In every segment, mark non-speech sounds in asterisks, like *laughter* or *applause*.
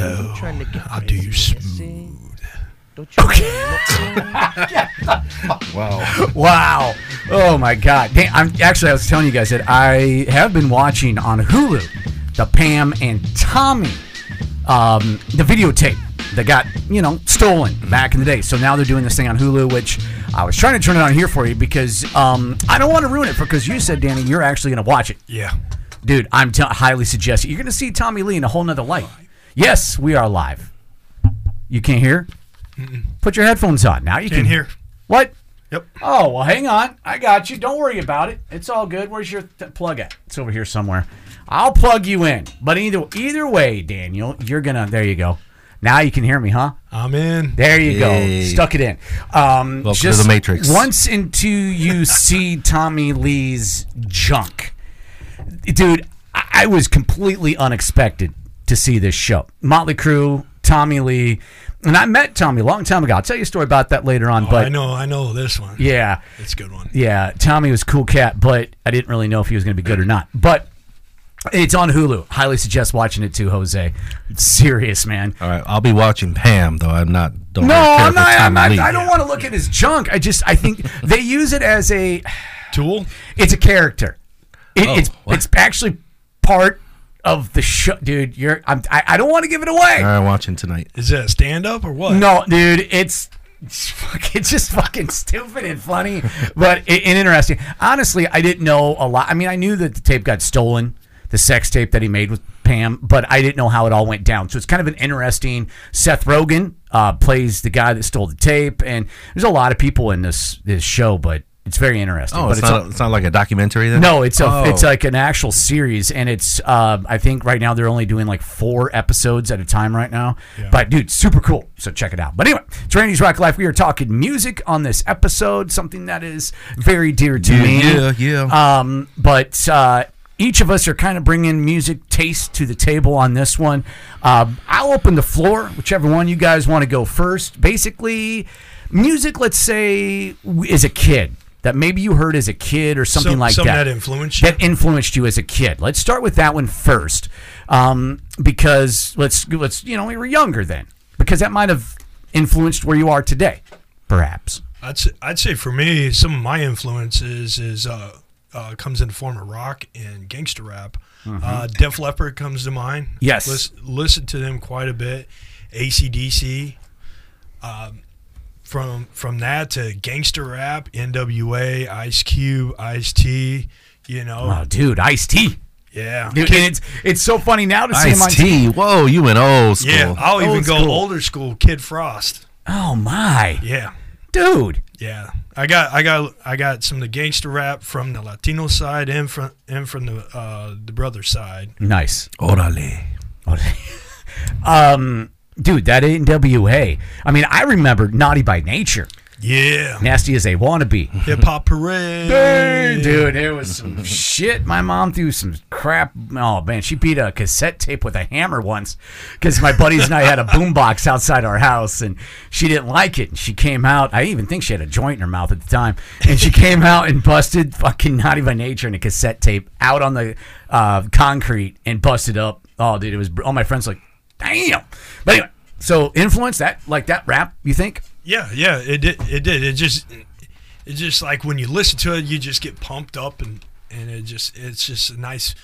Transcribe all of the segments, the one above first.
slow. Trying to get I'll do you smooth. Don't you okay. *laughs* Wow. *laughs* Wow. Oh my God. Dan, I'm actually I was telling you guys that I have been watching on Hulu the Pam and Tommy um, the videotape that got you know stolen back in the day. So now they're doing this thing on Hulu, which I was trying to turn it on here for you because um, I don't want to ruin it for because you said Danny you're actually going to watch it. Yeah. Dude, I'm t- highly suggest You're going to see Tommy Lee in a whole nother light. Yes, we are live. You can't hear? Put your headphones on. Now you Can't can hear. What? Yep. Oh, well, hang on. I got you. Don't worry about it. It's all good. Where's your th- plug at? It's over here somewhere. I'll plug you in. But either either way, Daniel, you're going to There you go. Now you can hear me, huh? I'm in. There you Yay. go. Stuck it in. Um, Welcome to the Matrix. Once into you see Tommy Lee's junk, dude, I, I was completely unexpected to see this show. Motley Crue, Tommy Lee, and I met Tommy a long time ago. I'll tell you a story about that later on. Oh, but I know. I know this one. yeah, It's a good one. yeah, Tommy was a cool cat, but I didn't really know if he was going to be good or not. But it's on Hulu. Highly suggest watching it too, Jose. It's serious, man. All right, I'll be watching Pam though. I'm not. Don't No, I'm not. I'm not I don't want to look at his junk. I just, I think *laughs* they use it as a, Tool. it's a character. It, Oh, it's what? it's actually part of the show, dude. You're, I'm, I, I don't want to give it away. All right, watching tonight. Is it a stand up or what? No, dude, it's it's, fuck- it's just fucking stupid and funny, but it, and interesting. Honestly, I didn't know a lot. I mean, I knew that the tape got stolen, the sex tape that he made with Pam, but I didn't know how it all went down. So it's kind of an interesting. Seth Rogen uh, plays the guy that stole the tape, and there's a lot of people in this this show, but it's very interesting. Oh, but it's, not. it's not like a documentary then. no, it's a Oh. it's like an actual series, and it's uh, I think right now they're only doing like four episodes at a time right now. But dude, super cool. So check it out. But anyway, it's Randy's Rock Life. We are talking music on this episode, something that is very dear to Yeah, me. yeah, yeah. Um, but uh, each of us are kind of bringing music taste to the table on this one. Um, I'll open the floor, whichever one you guys want to go first. Basically, music. Let's say is a kid that maybe you heard as a kid or something Some- like something that that influenced you? that influenced you as a kid. Let's start with that one first, um, because let's let's you know we were younger then, because that might have influenced where you are today, perhaps. I'd say, I'd say for me, some of my influences is uh, uh, comes in the form of rock and gangster rap. Uh, Def Leppard comes to mind. Yes. Listen, listen to them quite a bit. ACDC. Um, from from that to gangster rap, NWA, Ice Cube, Ice T. You know, Oh, dude, Ice T. yeah, Dude, and it's it's so funny now to see him on Ice T. Whoa, you went old school. yeah. I'll even go school. older school, Kid Frost. Oh my, Yeah. dude. Yeah, I got I got I got some of the gangster rap from the Latino side and from and from the uh, the brother side. Nice. Orale. *laughs* Um, dude, that NWA. I mean, I remember Naughty by Nature, Yeah, nasty as they want to be. hip hop parade. Dude, it was some shit. My mom threw some crap. Oh man, she beat a cassette tape with a hammer once because my buddies and I had a boombox outside our house, and she didn't like it. And she came out. I even think she had a joint in her mouth at the time, and she came out and busted fucking Naughty by Nature and a cassette tape out on the uh, concrete and busted up. Oh, dude, it was. All my friends like, damn. But anyway, so influence that like that rap. You think? Yeah, yeah, it did. It did. It just it's just like when you listen to it, you just get pumped up and and it just it's just a nice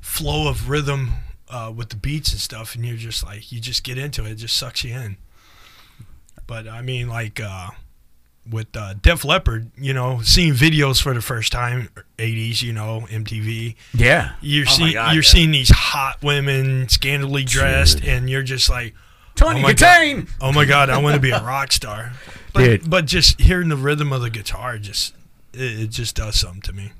flow of rhythm uh, with the beats and stuff, and you're just like you just get into it. It just sucks you in. But I mean, like uh, with uh, Def Leppard, you know, seeing videos for the first time, '80s, you know, MTV. Yeah. You're Oh seeing God, you're yeah. seeing these hot women scantily dressed, and you're just like, Tony Oh my Katane. oh my god, I want to be a rock star. *laughs* But, Dude. but just hearing the rhythm of the guitar, just it, it just does something to me.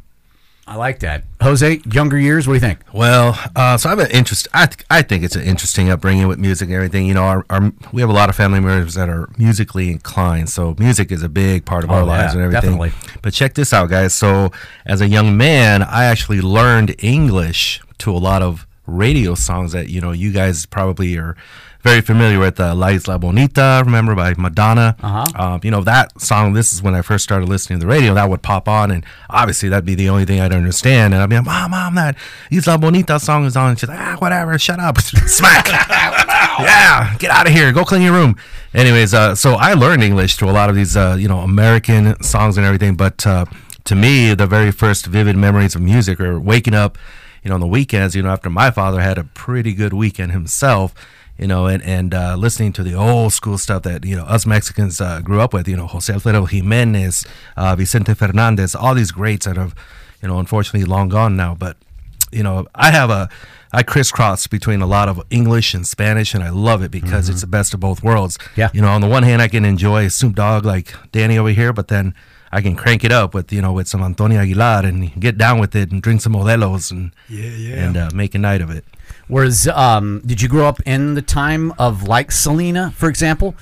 I like that. Jose, younger years, what do you think? Well, uh, so I have an interest. I, th- I think it's an interesting upbringing with music and everything. You know, our, our we have a lot of family members that are musically inclined, so music is a big part of Oh, our yeah, lives and everything. definitely. But check this out, guys. So as a young man, I actually learned English to a lot of radio songs that you know you guys probably are very familiar with. Uh, La Isla Bonita, remember by Madonna. Uh-huh. Um, you know that song. This is when I first started listening to the radio. That would pop on, and obviously that'd be the only thing I'd understand. And I'd be like, "Mom, mom, that Isla Bonita song is on." And she's like, "Ah, whatever, shut up." *laughs* Smack. *laughs* yeah, ah, get out of here, go clean your room. Anyways, uh, so I learned English through a lot of these, uh, you know, American songs and everything. But uh, to me, the very first vivid memories of music are waking up, you know, on the weekends. You know, after my father had a pretty good weekend himself. You know, and and uh, listening to the old school stuff that you know us Mexicans uh, grew up with. You know, Jose Alfredo Jimenez, uh, Vicente Fernandez, all these greats that have, you know, unfortunately long gone now. But you know, I have a I crisscross between a lot of English and Spanish, and I love it because it's the best of both worlds. Yeah. You know, on the one hand, I can enjoy Snoop Dogg like Danny over here, but then I can crank it up with you know with some Antonio Aguilar and get down with it and drink some modelos and Yeah, yeah. and uh, make a night of it. Was um, did you grow up in the time of like Selena, for example?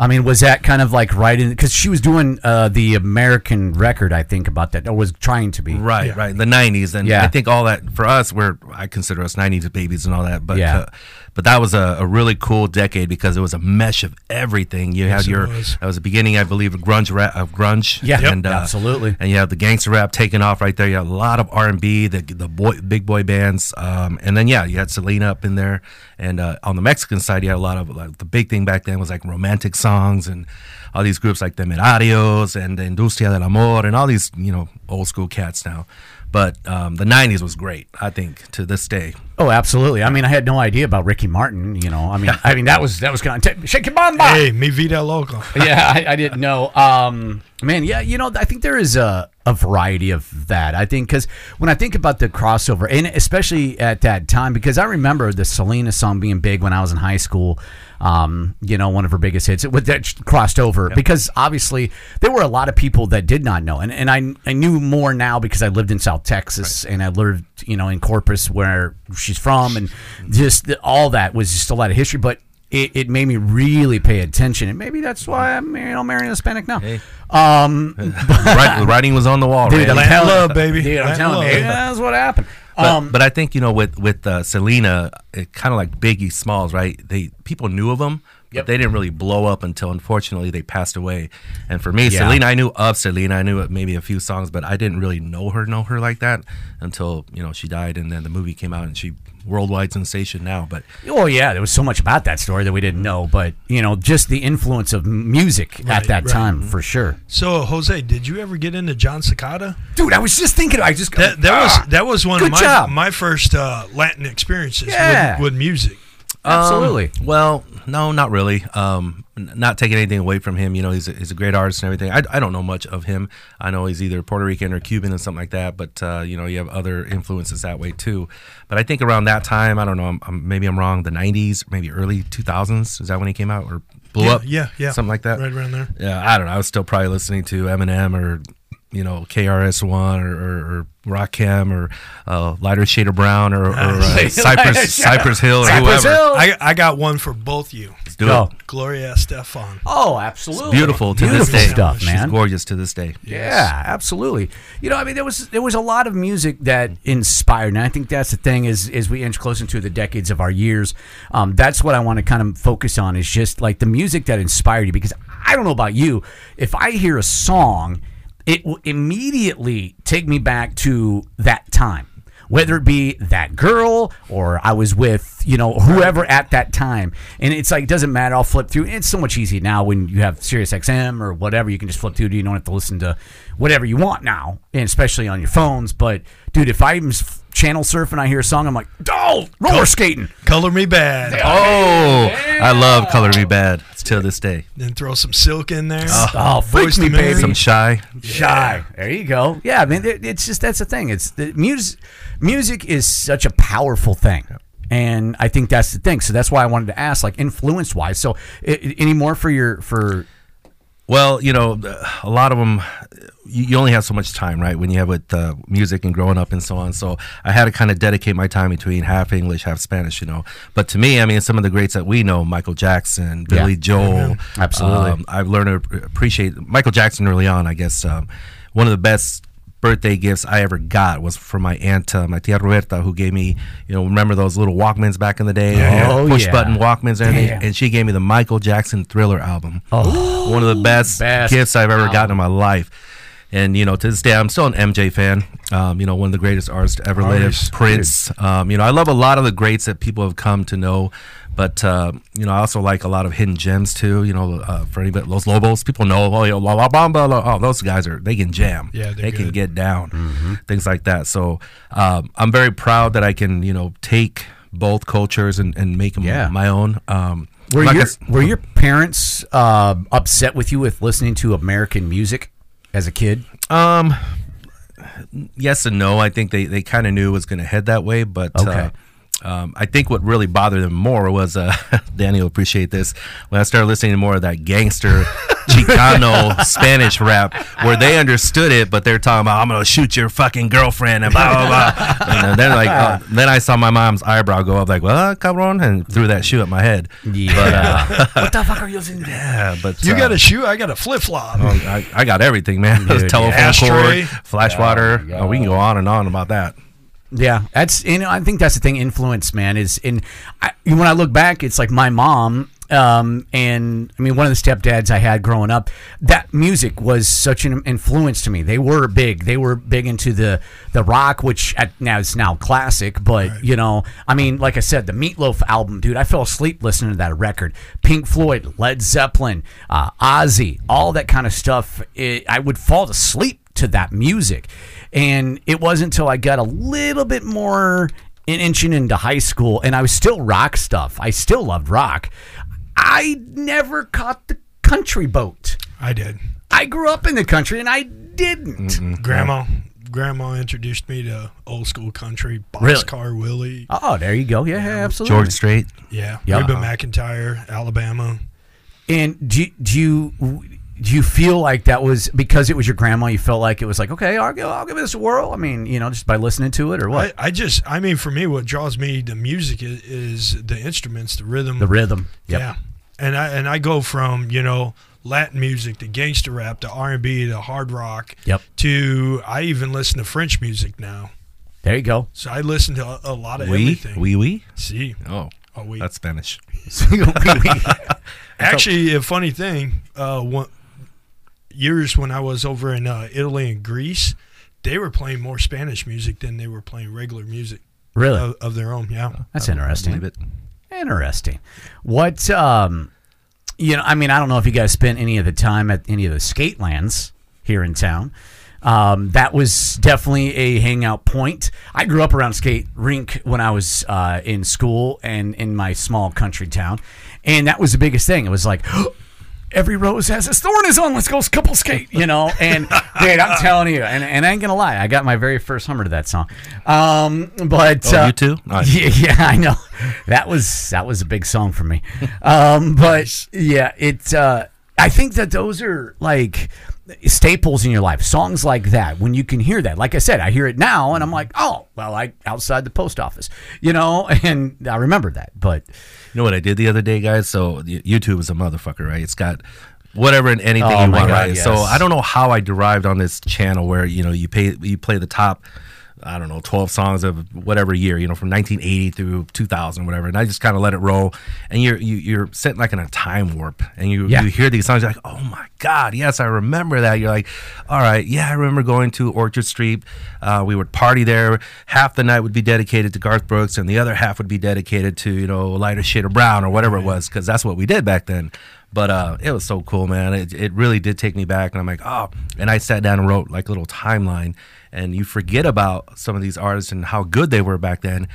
I mean, was that kind of like right in because she was doing uh, the American record, I think, about that, or was trying to be. Right, right. The '90s, and Yeah. I think all that for us, we're I consider us '90s babies and all that. But Yeah. uh, but that was a, a really cool decade because it was a mesh of everything. You Yes, had your was. that was the beginning, I believe, of grunge rap, of grunge. Yeah, Yep, uh, absolutely. And you have the gangster rap taking off right there. You had a lot of R and B, the the boy, big boy bands, um, and then yeah, you had Selena up in there. And uh, on the Mexican side, you had a lot of like, the big thing back then was like romantic songs and all these groups like the Merarios and the Industria del Amor and all these you know old school cats now. But um, the '90s was great, I think, to this day. Oh, absolutely. I mean, I had no idea about Ricky Martin. You know, I mean, I mean that was that was kind of shake your bomb. hey, mi vida loco. *laughs* yeah, I, I didn't know. Um, man, yeah, you know, I think there is a, a variety of that. I think because when I think about the crossover, and especially at that time, because I remember the Selena song being big when I was in high school. Um, you know, one of her biggest hits with that crossed over because obviously there were a lot of people that did not know, and and I I knew more now because I lived in South Texas and I lived you know in Corpus where she's from, and just the, all that was just a lot of history, but it, it made me really pay attention, and maybe that's why I'm you know marrying a Hispanic now. Um, *laughs* right, writing was on the wall, dude, right? I'm love, baby. Dude, I'm telling you, that's what happened. But, Um, but I think you know with with uh, Selena, it kind of like Biggie Smalls, right? They people knew of them, but they didn't really blow up until unfortunately they passed away. And for me, Yeah. Selena, I knew of Selena, I knew maybe a few songs, but I didn't really know her, know her like that until you know she died, and then the movie came out, and she worldwide sensation now. But oh yeah, there was so much about that story that we didn't mm-hmm. know, but you know, just the influence of music at that right. time mm-hmm. for sure. So Jose, did you ever get into Jon Secada? Dude, I was just thinking, I just That that was ah, that was one of my job. my first uh, Latin experiences Yeah. with, with music. Absolutely. Um, well, no, not really. Um, n- not taking anything away from him. You know, he's a, he's a great artist and everything. I, I don't know much of him. I know he's either Puerto Rican or Cuban and something like that. But uh, you know, you have other influences that way too. But I think around that time, I don't know. I'm, I'm, maybe I'm wrong. The '90s, maybe early 2000s. Is that when he came out or blew yeah, up? yeah, yeah, something like that. Right around there. Yeah, I don't know. I was still probably listening to Eminem or you know KRS One or, or, or Rakim or uh, Lighter Shade of Brown or, or uh, *laughs* Cypress Cypress Hill or Cypress whoever. Hill. I, I got one for both you. Let's do Go. it. Gloria Estefan. Oh, absolutely. Beautiful to Beautiful this day. stuff, She's She's man. gorgeous to this day. Yeah, absolutely. You know, I mean, there was there was a lot of music that inspired, and I think that's the thing. Is as we inch closer to the decades of our years, um, that's what I want to kind of focus on. Is just like the music that inspired you. Because I don't know about you, if I hear a song, it will immediately take me back to that time. Whether it be that girl or I was with, you know, whoever at that time. And it's like, it doesn't matter. I'll flip through. It's so much easier now when you have Sirius XM or whatever. You can just flip through. You don't have to listen to whatever you want now, and especially on your phones. But, dude, if I'm channel surfing, I hear a song, I'm like, oh, roller skating. Color Me Badd. Oh, I love Color Me Badd. It's till this day. Then throw some silk in there. Oh, oh freak Boyz me, II baby. Some shy. shy. There you go. Yeah, I mean, it, it's just that's the thing. It's the music. Music is such a powerful thing, and I think that's the thing. So that's why I wanted to ask, like, influence wise. So, i i- any more for your for? Well, you know, a lot of them, you, only have so much time, right? When you have with uh, music and growing up and so on. So I had to kind of dedicate my time between half English, half Spanish, you know. But to me, I mean, some of the greats that we know, Michael Jackson, Yeah. Billy Joel. Absolutely. Um, I've learned to appreciate Michael Jackson early on, I guess. Um, one of the best birthday gifts I ever got was from my aunt, uh, my tia Roberta, who gave me, you know, remember those little Walkmans back in the day? Yeah. Oh, Push yeah. button Walkmans and everything. And she gave me the Michael Jackson Thriller album. Oh, One of the best, Best gifts I've ever album. gotten in my life. And you know, to this day, I'm still an MJ fan. Um, you know, one of the greatest artists to ever live, Prince. Um, you know, I love a lot of the greats that people have come to know. But uh, you know, I also like a lot of hidden gems too. You know, uh, for anybody, Los Lobos, people know. Oh, La La Bamba. La, oh, those guys are they can jam. Yeah, they can get down. Things like that. So um, I'm very proud that I can you know take both cultures and, and make them Yeah. my own. Um, Were like your s- Were your parents uh, upset with you with listening to American music as a kid? Um, yes and no. I think they, they kind of knew it was going to head that way, but Okay. uh, um, I think what really bothered them more was uh, *laughs* Danny will appreciate this when I started listening to more of that gangster *laughs* Chicano Spanish rap where they understood it, but they're talking about I'm gonna shoot your fucking girlfriend and blah blah blah. and then like uh, then I saw my mom's eyebrow go up like what cabron and threw that shoe at my head. Yeah. *laughs* what the fuck are you listening to? Yeah, but You uh, got a shoe, I got a flip flop. Oh, I, I got everything, man. Dude, *laughs* Telephone ashtray. cord, flash water. Oh, we can go on and on about that. Yeah, that's you know I think that's the thing. Influence, man, is in. I, when I look back, it's like my mom. Um, and I mean, one of the stepdads I had growing up, that music was such an influence to me. They were big. They were big into the the rock, which at, now is now classic. But you know, I mean, like I said, the Meatloaf album, dude. I fell asleep listening to that record. Pink Floyd, Led Zeppelin, uh, Ozzy, all that kind of stuff. It, I would fall asleep to that music. And it wasn't until I got a little bit more in inching into high school and I was still rock stuff. I still loved rock. I never caught the country boat. I did. I grew up in the country and I didn't. Grandma, grandma introduced me to old school country. Really? Boxcar Willie. Oh, there you go. Yeah, yeah absolutely. George Strait. Yeah. Yeah. Reba McEntire, Alabama. And do, do you do you feel like that was because it was your grandma? You felt like it was like okay, I'll give, I'll give this a whirl. I mean, you know, just by listening to it or what? I, I just, I mean, for me, what draws me to music is, is the instruments, the rhythm. the rhythm. Yep. Yeah, and I and I go from you know Latin music to gangster rap to R and B to hard rock. Yep. To I even listen to French music now. There you go. So I listen to a, a lot of We, everything. we, we. See, Oh, oh we that's Spanish. *laughs* *laughs* *laughs* actually a funny thing. Uh, one, years when I was over in uh, Italy and Greece, they were playing more Spanish music than they were playing regular music really? of, of their own. Yeah. That's interesting. Interesting. What um you know, I mean, I don't know if you guys spent any of the time at any of the skate lands here in town. Um, that was definitely a hangout point. I grew up around skate rink when I was uh, in school and in my small country town, and that was the biggest thing. It was like *gasps* every rose has its thorn is on. Let's go couple skate, you know. And dude, I'm telling you, and, and I ain't gonna lie, I got my very first Hummer to that song. Um, but Oh, uh, you too? Nice. *laughs* yeah, yeah, I know. That was that was a big song for me. Um, but yeah, it. Uh, I think that those are like staples in your life. Songs like that, when you can hear that. Like I said, I hear it now, and I'm like, oh, well, I outside the post office, you know, *laughs* and I remember that. But You know what I did the other day, guys? So YouTube is a motherfucker, right? It's got whatever and anything Oh you want, God, right? So. I don't know how I derived on this channel where you know you pay you play the top. I don't know, 12 songs of whatever year, you know, from 1980 through 2000, whatever. And I just kind of let it roll. And you're, you, you're sitting like in a time warp and you, Yeah. you hear these songs, you're like, oh my God, yes, I remember that. You're like, all right, yeah, I remember going to Orchard Street. Uh, we would party there. Half the night would be dedicated to Garth Brooks and the other half would be dedicated to, you know, Lighter Shade of Brown or whatever it was, because that's what we did back then. But uh, it was so cool, man. It, it really did take me back. And I'm like, oh. And I sat down and wrote like a little timeline. And you forget about some of these artists and how good they were back then.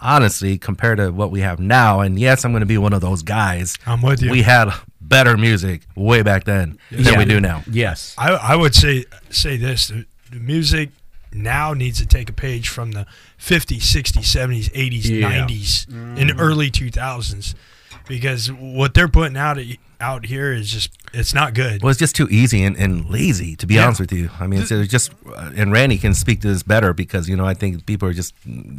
Honestly, compared to what we have now, and yes, I'm going to be one of those guys. I'm with you. We had better music way back then than Yeah. we do now. yes, I, I would say say this: the, the music now needs to take a page from the 50s, 60s, 70s, 80s, Yeah. 90s, and mm. early 2000s, because what they're putting out out here is just it's not good. Well, it's just too easy and, and lazy, to be Yeah. honest with you. I mean, it's, it's just, uh, and Randy can speak to this better because, you know, I think people are just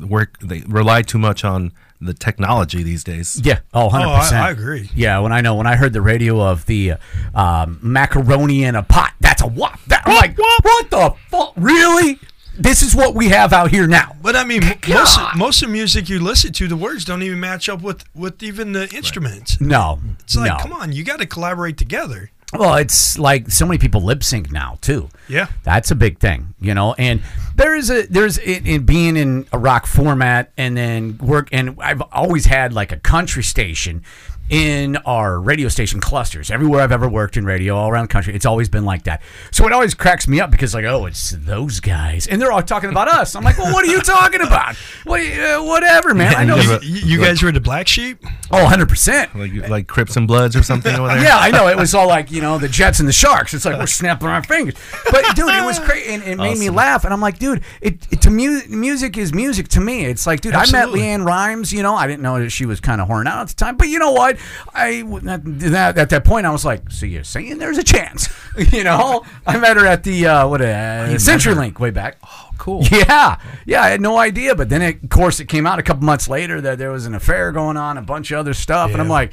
work, they rely too much on the technology these days. yeah, oh, 100 Oh, I, percent. I agree. Yeah, when I know when I heard the radio of the um, macaroni in a pot, that's a what? That, I'm like, what the fuck? Really? This is what we have out here now. But I mean, most God. most of the music you listen to, the words don't even match up with with even the instruments. No, It's like, no. come on, you got to collaborate together. Well, it's like so many people lip sync now too. Yeah. That's a big thing, you know. And there is a there's in, in being in a rock format and then work and I've always had like a country station in our radio station clusters. Everywhere I've ever worked in radio, all around the country, it's always been like that. So it always cracks me up because like, oh, it's those guys, and they're all talking about us. I'm like, well, what are you talking about? What, uh, whatever, man. I know. You, you guys were the black sheep. Oh, 100 percent. Like like Crips and Bloods or something over there. Yeah, I know. It was all like, you know, the Jets and the Sharks. It's like we're snapping our fingers. But dude, it was *laughs* crazy and it made me laugh. And I'm like, dude, it, it to mu- music is music to me. It's like, dude, Absolutely. I met LeAnn Rimes. You know, I didn't know that she was kind of horned out at the time. But you know what? I at that, at that point I was like, so you're saying there's a chance? *laughs* you know, I met her at the uh, what uh, CenturyLink way back. Oh, cool. *laughs* Yeah, yeah, I had no idea. But then, it, of course, it came out a couple months later that there was an affair going on, a bunch of other stuff, and I'm like,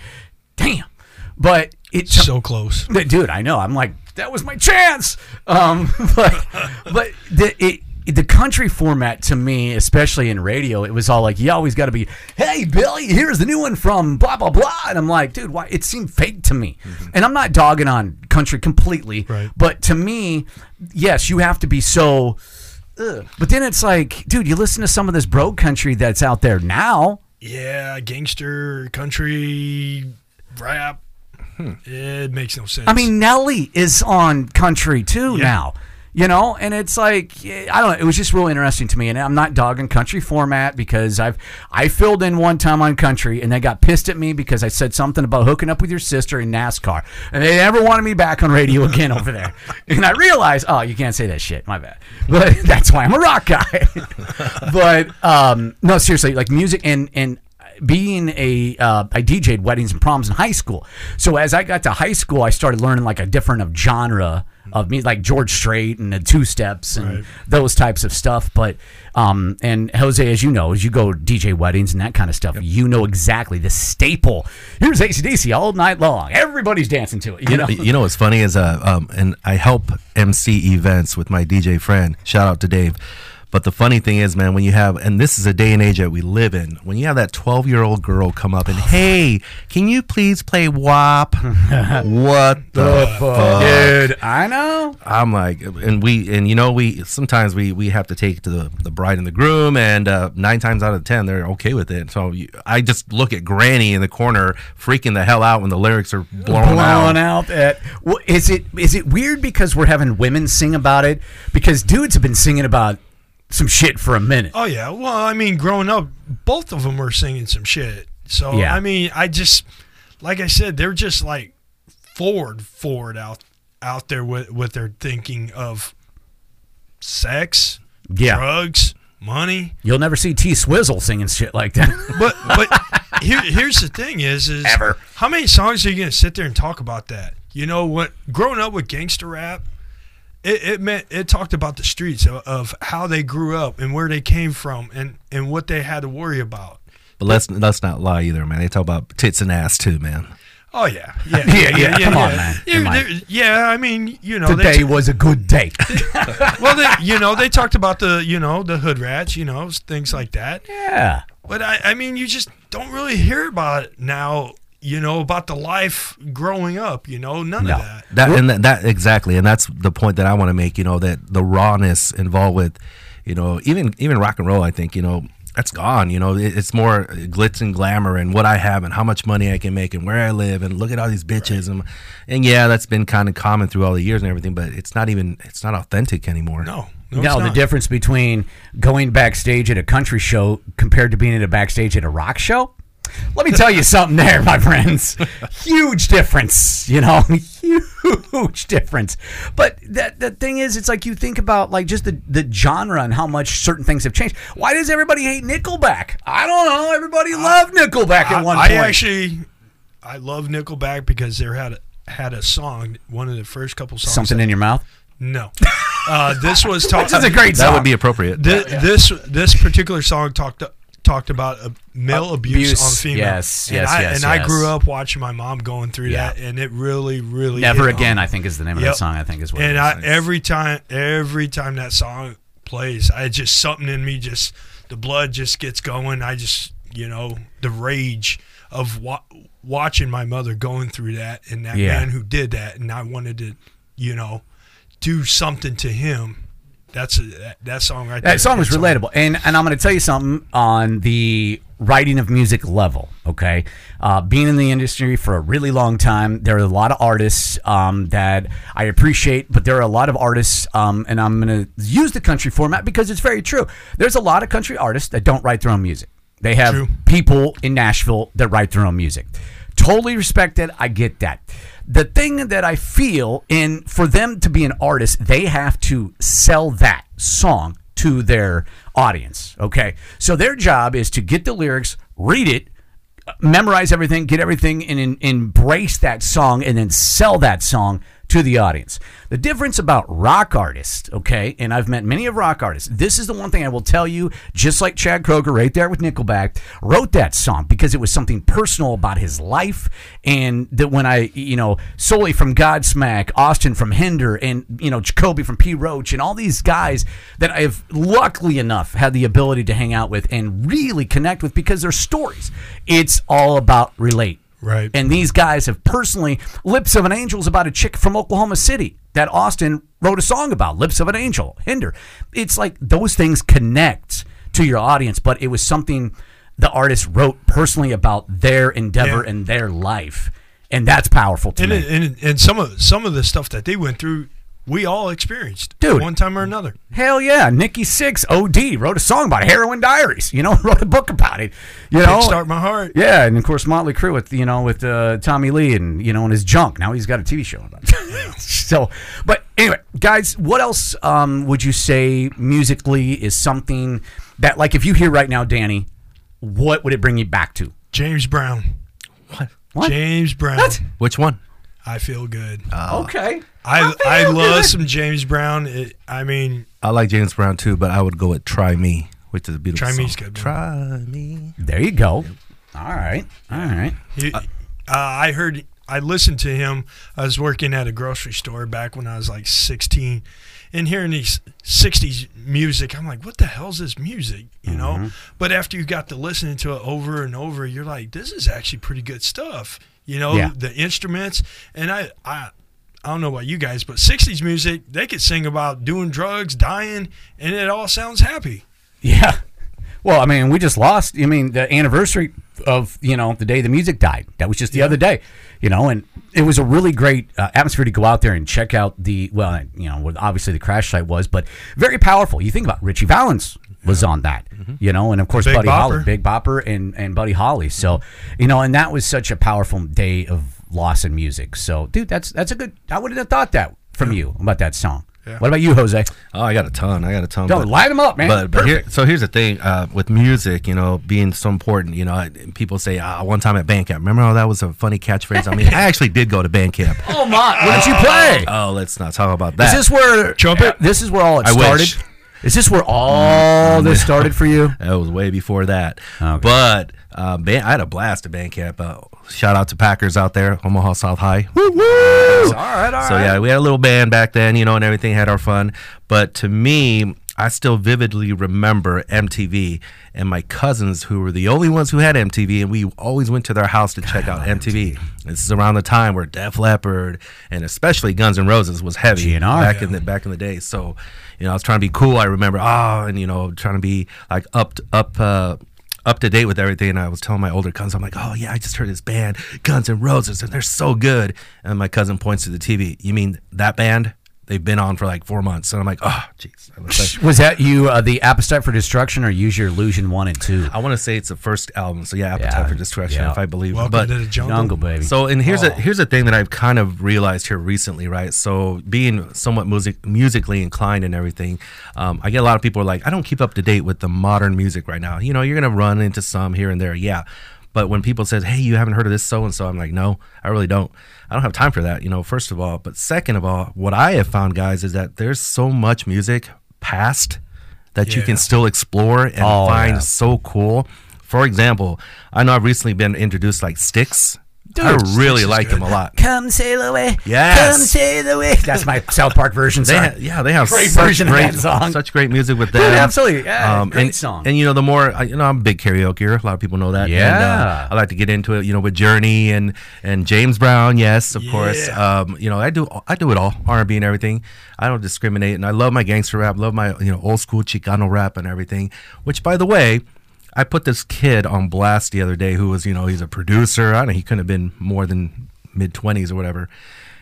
damn. But it's So close. dude, I know. I'm like, that was my chance. Um, *laughs* but but the it, the country format to me, especially in radio, it was all like, you always got to be, hey Billy, here's the new one from blah blah blah, and I'm like, dude, why? It seemed fake to me, mm-hmm. and I'm not dogging on country completely, Right. but to me, yes, you have to be so. Ugh. But then it's like, dude, you listen to some of this broke country that's out there now. Yeah, gangster, country, rap. Hmm. It makes no sense. I mean, Nelly is on country too Yeah. now. You know, and it's like eh, I don't know. It was just really interesting to me, and I'm not dogging country format because I've I filled in one time on country, and they got pissed at me because I said something about hooking up with your sister in NASCAR, and they never wanted me back on radio again over there. *laughs* And I realized, oh, you can't say that shit. My bad. But *laughs* that's why I'm a rock guy. *laughs* but um, no, seriously, like music and and being a uh, I DJ'd weddings and proms in high school. So as I got to high school, I started learning like a different of genre of me, like George Strait and the two steps and Right. those types of stuff. But um, and Jose, as you know, as you go DJ weddings and that kind of stuff, you know exactly the staple. Here's ACDC all night long. Everybody's dancing to it. You know. You know what's funny is uh um and I help MC events with my DJ friend. Shout out to Dave. But the funny thing is, man, when you have and this is a day and age that we live in, when you have that twelve year old girl come up and hey, can you please play WAP? *laughs* what the fuck? Dude, I know. I'm like, and we, and you know, we sometimes we we have to take to the the bride and the groom, and uh, nine times out of ten they're okay with it. So you, I just look at Granny in the corner, freaking the hell out when the lyrics are blown, blown out. out. At, well, is it is it weird because we're having women sing about it? Because dudes have been singing about some shit for a minute. Oh yeah. Well, I mean, growing up, both of them were singing some shit. So Yeah. I mean, I just, like I said, they're just like forward, forward out, out there with with their thinking of sex, Yeah. drugs, money. You'll never see T Swizzle singing shit like that. But but *laughs* here, here's the thing: is is Ever. how many songs are you gonna sit there and talk about that? You know what? Growing up with gangster rap, it, it meant it talked about the streets of, of how they grew up and where they came from and and what they had to worry about. But let's let's not lie either, man. They talk about tits and ass too, man. Oh yeah, *laughs* yeah, Yeah, yeah, come on, man. Yeah, on. there- yeah, I mean, you know, they Today was a good day. *laughs* well, they, you know, they talked about the, you know, the hood rats, you know, things like that. yeah. But I, I mean, you just don't really hear about it now. You know about the life growing up. You know, none No. of that. That and that, that exactly, and that's the point that I want to make. You know that the rawness involved with, you know, even even rock and roll. I think you know that's gone. You know, it, it's more glitz and glamour and what I have and how much money I can make and where I live and look at all these bitches and and yeah, that's been kind of common through all the years and everything. But it's not even it's not authentic anymore. No, no, No, the difference between going backstage at a country show compared to being at a backstage at a rock show. Let me tell you something there, my friends. Huge difference, you know, *laughs* huge difference. But that the thing is, it's like you think about like just the, the genre and how much certain things have changed. Why does everybody hate Nickelback? I don't know. Everybody loved Nickelback at one I point. I actually, I love Nickelback because they had a, had a song, one of the first couple songs. Something in your mouth. No, uh, this was *laughs* talking. This is a great that would be appropriate. Thi- This this particular song talked talked about uh, male abuse, Abuse, on female. yes, and yes, I, yes, And I grew up watching my mom going through Yeah. that, and it really, really Never again. I think is the name of Yep. that song. I think is what. And it I every time every time that song plays, I just something in me just the blood just gets going. I just you know the rage of wa- watching my mother going through that and that Yeah. man who did that, and I wanted to, you know, do something to him. That's a, that, song right there. That song was hits relatable, and and I'm going to tell you something on the writing of music level. Okay, uh, being in the industry for a really long time, there are a lot of artists um, that I appreciate, but there are a lot of artists, um, and I'm going to use the country format because it's very true. There's a lot of country artists that don't write their own music. They have True. people in Nashville that write their own music. Totally respect it. I get that. The thing that I feel in for them to be an artist, they have to sell that song to their audience. Okay. So their job is to get the lyrics, read it, memorize everything, get everything, and, en- embrace that song, and then sell that song to the audience. The difference about rock artists, okay, and I've met many of rock artists. This is the one thing I will tell you, just like Chad Kroeger right there with Nickelback wrote that song because it was something personal about his life, and that when I, you know, Sully from Godsmack, Austin from Hinder, and you know, Jacoby from P Roach, and all these guys that I've luckily enough had the ability to hang out with and really connect with because their stories. It's all about relate. Right. And these guys have personally, Lips of an Angel is about a chick from Oklahoma City that Austin wrote a song about, Lips of an Angel, Hinder. It's like those things connect to your audience, but it was something the artist wrote personally about their endeavor Yeah. and their life. And that's powerful to and, me. and and some of some of the stuff that they went through, we all experienced, Dude. one time or another. Hell yeah. Nikki Sixx OD wrote a song about heroin diaries, you know, *laughs* wrote a book about it. You know, Start my heart. Yeah, and of course Motley Crue with you know with uh, Tommy Lee and you know and his junk. Now he's got a TV show about it. *laughs* so, but anyway, guys, what else um, would you say musically is something that like if you hear right now, Danny, what would it bring you back to? James Brown. What? What? James Brown. What? Which one? I feel good. Uh, okay, I feel I love good. some James Brown. It, I mean, I like James Brown too, but I would go with "Try Me," which is a beautiful Try song. Me's good, man. Try me. there you go. All right, all right. he, uh, uh, I heard. I listened to him. I was working at a grocery store back when I was like 16, and hearing these 60s music, I'm like, what the hell's this music? You know. Mm-hmm. But after you got to listening to it over and over, you're like, this is actually pretty good stuff. You know, Yeah. the instruments, and I, I, I don't know about you guys, but 60s music, they could sing about doing drugs, dying, and it all sounds happy. Yeah. Well, I mean, we just lost. I mean, the anniversary of you know the day the music died. That was just the other day, you know, and it was a really great uh, atmosphere to go out there and check out the well, you know, obviously the crash site was, but very powerful. You think about Ritchie Valens was on that, you know, and of course Big Buddy Holly, Big Bopper, and and Buddy Holly. So you know, and that was such a powerful day of loss in music. So, dude, that's that's a good. I wouldn't have thought that from you about that song. Yeah. What about you, Jose? Oh, I got a ton. I got a ton. Don't but- light them up, man. But, but here, Perfect. so here's the thing uh, with music, you know, being so important. You know, I- people say, ah, one time at band camp. Remember how that was a funny catchphrase? I mean, I actually did go to band camp. *laughs* oh my! What did you play? Oh, let's not talk about Is that. this where Trumpet? This is where all it I started. wish. Is this where all this started for you? *laughs* That was way before that. Okay. But uh, band, I had a blast at band camp. Uh, shout out to Packers out there, Omaha South High. Woo woo! All right, all so yeah, we had a little band back then, you know, and everything had our fun. But to me, I still vividly remember MTV and my cousins who were the only ones who had MTV, and we always went to their house to check out MTV. This is around the time where Def Leppard and especially Guns N' Roses was heavy GNR. back in the back in the day. So, you know, I was trying to be cool. I remember, oh, and you know, trying to be like up up. Uh, up to date with everything, and I was telling my older cousins, I'm like, "Oh yeah, I just heard this band, Guns and Roses, and they're so good." And my cousin points to the TV. You mean that band? They've been on for like four months, and I'm like, "Oh, jeez." Was Was that you, uh, the Appetite for Destruction, or Use Your Illusion one and two? I want to say it's the first album, so yeah, Appetite Yeah, for Destruction, yeah. if I believe. Welcome but to the jungle. Jungle Baby. So, and here's Oh. a here's a thing that I've kind of realized here recently, right? So, being somewhat music musically inclined and everything, um, I get a lot of people are like, I don't keep up to date with the modern music right now. You know, you're gonna run into some here and there, yeah. But when people says, "Hey, you haven't heard of this so and so," I'm like, "No, I really don't. I don't have time for that." You know, first of all, but second of all, what I have found, guys, is that there's so much music past that you can still explore and Oh, find yeah. so cool. For example, I know I've recently been introduced like Styx. I really is liked good. him a lot. Come sail away. Yes. Come sail away. *laughs* That's my South Park version. They ha- yeah, they have Great version of great, that song. such great music with *laughs* Dude, them. absolutely. Yeah, great and, song. And you know, the more I, you know, I'm a big karaoke. A lot of people know that. And, Yeah. uh, I like to get into it. You know, with Journey and and James Brown. Yes, of course. Um, you know, I do I do it all. R&B and everything. I don't discriminate, and I love my gangster rap. Love my you know old school Chicano rap and everything. Which, by the way. I put this kid on blast the other day who was, you know, he's a producer. I don't know, he couldn't have been more than mid 20s or whatever.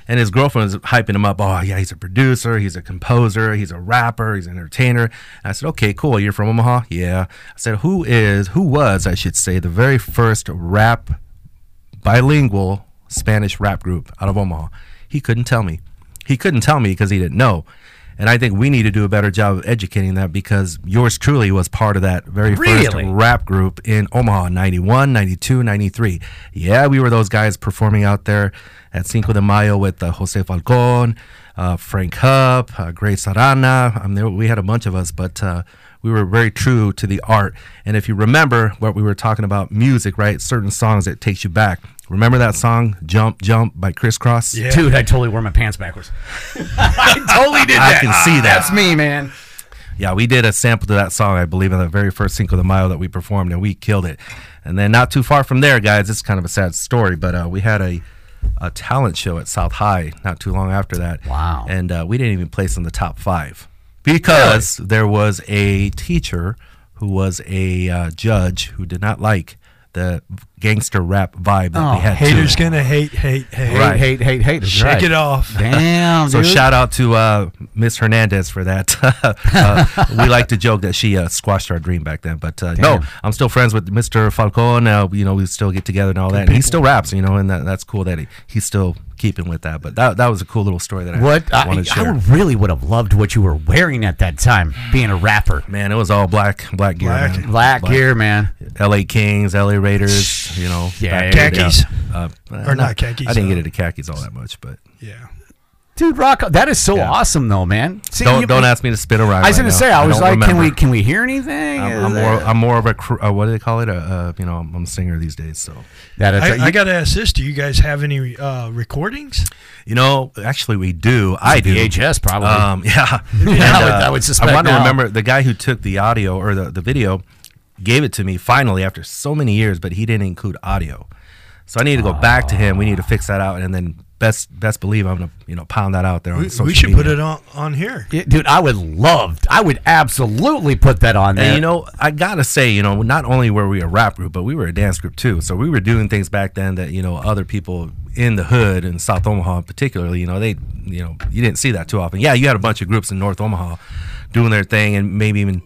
And his girlfriend was hyping him up. Oh, yeah, he's a producer, he's a composer, he's a rapper, he's an entertainer. And I said, okay, cool. You're from Omaha? Yeah. I said, who is, who was, I should say, the very first rap, bilingual Spanish rap group out of Omaha? He couldn't tell me. He couldn't tell me because he didn't know. And I think we need to do a better job of educating that because yours truly was part of that very first rap group in Omaha, 91, 92, 93. Yeah, we were those guys performing out there at Cinco de Mayo with uh, Jose Falcon, uh, Frank Hupp, uh, Grace Arana. I mean, we had a bunch of us, but uh, we were very true to the art. And if you remember what we were talking about music, right? Certain songs that takes you back. Remember that song, Jump, Jump by Kris Kross? Yeah. Dude, I totally wore my pants backwards. *laughs* I totally did I can see that. That's me, man. Yeah, we did a sample to that song, I believe, in the very first Cinco de Mayo that we performed, and we killed it. And then not too far from there, guys, it's kind of a sad story, but uh, we had a, a talent show at South High not too long after that. Wow. And uh, we didn't even place in the top five because there was a teacher who was a uh, judge who did not like the gangster rap vibe that Oh, we had. Haters gonna hate, hate, hate. Right. Hate, hate, hate, hate. Shake right. it off. Damn, *laughs* So dude. shout out to uh, Miss Hernandez for that. *laughs* uh, we like to joke that she uh, squashed our dream back then, but uh, no, I'm still friends with Mr. Falcon. Uh, you know, we still get together and all that. And he still raps, you know, and that, that's cool that he, he's still keeping with that. But that, that was a cool little story that I What I, wanted to I really would have loved what you were wearing at that time, being a rapper. man, it was all black, black gear, Black. man. Black gear, man. L.A. Kings, L.A. Raiders, you know, Yeah, back in the day. Khakis. Uh, Or not khakis, I didn't uh, get into khakis all that much, but Yeah. Dude, rock! That is so Yeah. awesome, though, man. See, don't you- don't ask me to spit a rhyme. I was right gonna now. say, I was don't like, can we can we hear anything? I'm, I'm more. I'm more of a. Uh, what do they call it? A, uh, you know, I'm, I'm a singer these days. So, that I, you- I got to ask this: Do you guys have any uh, recordings? you know, actually, we do. I do. VHS probably. Um, *laughs* yeah. *laughs* And, I would- I would suspect I want to remember the guy who took the audio or the, the video gave it to me finally after so many years, but he didn't include audio. So I need to go back to him. We need to fix that out, and then best best believe I'm gonna you know pound that out there on We, social we should media. put it on on here. Yeah, dude, I would love. I would absolutely put that on there. And you know, I gotta say, you know, not only were we a rap group, but we were a dance group too. So we were doing things back then that you know other people in the hood in South Omaha, particularly, you know, they, you know, you didn't see that too often. Yeah, you had a bunch of groups in North Omaha doing their thing, and maybe even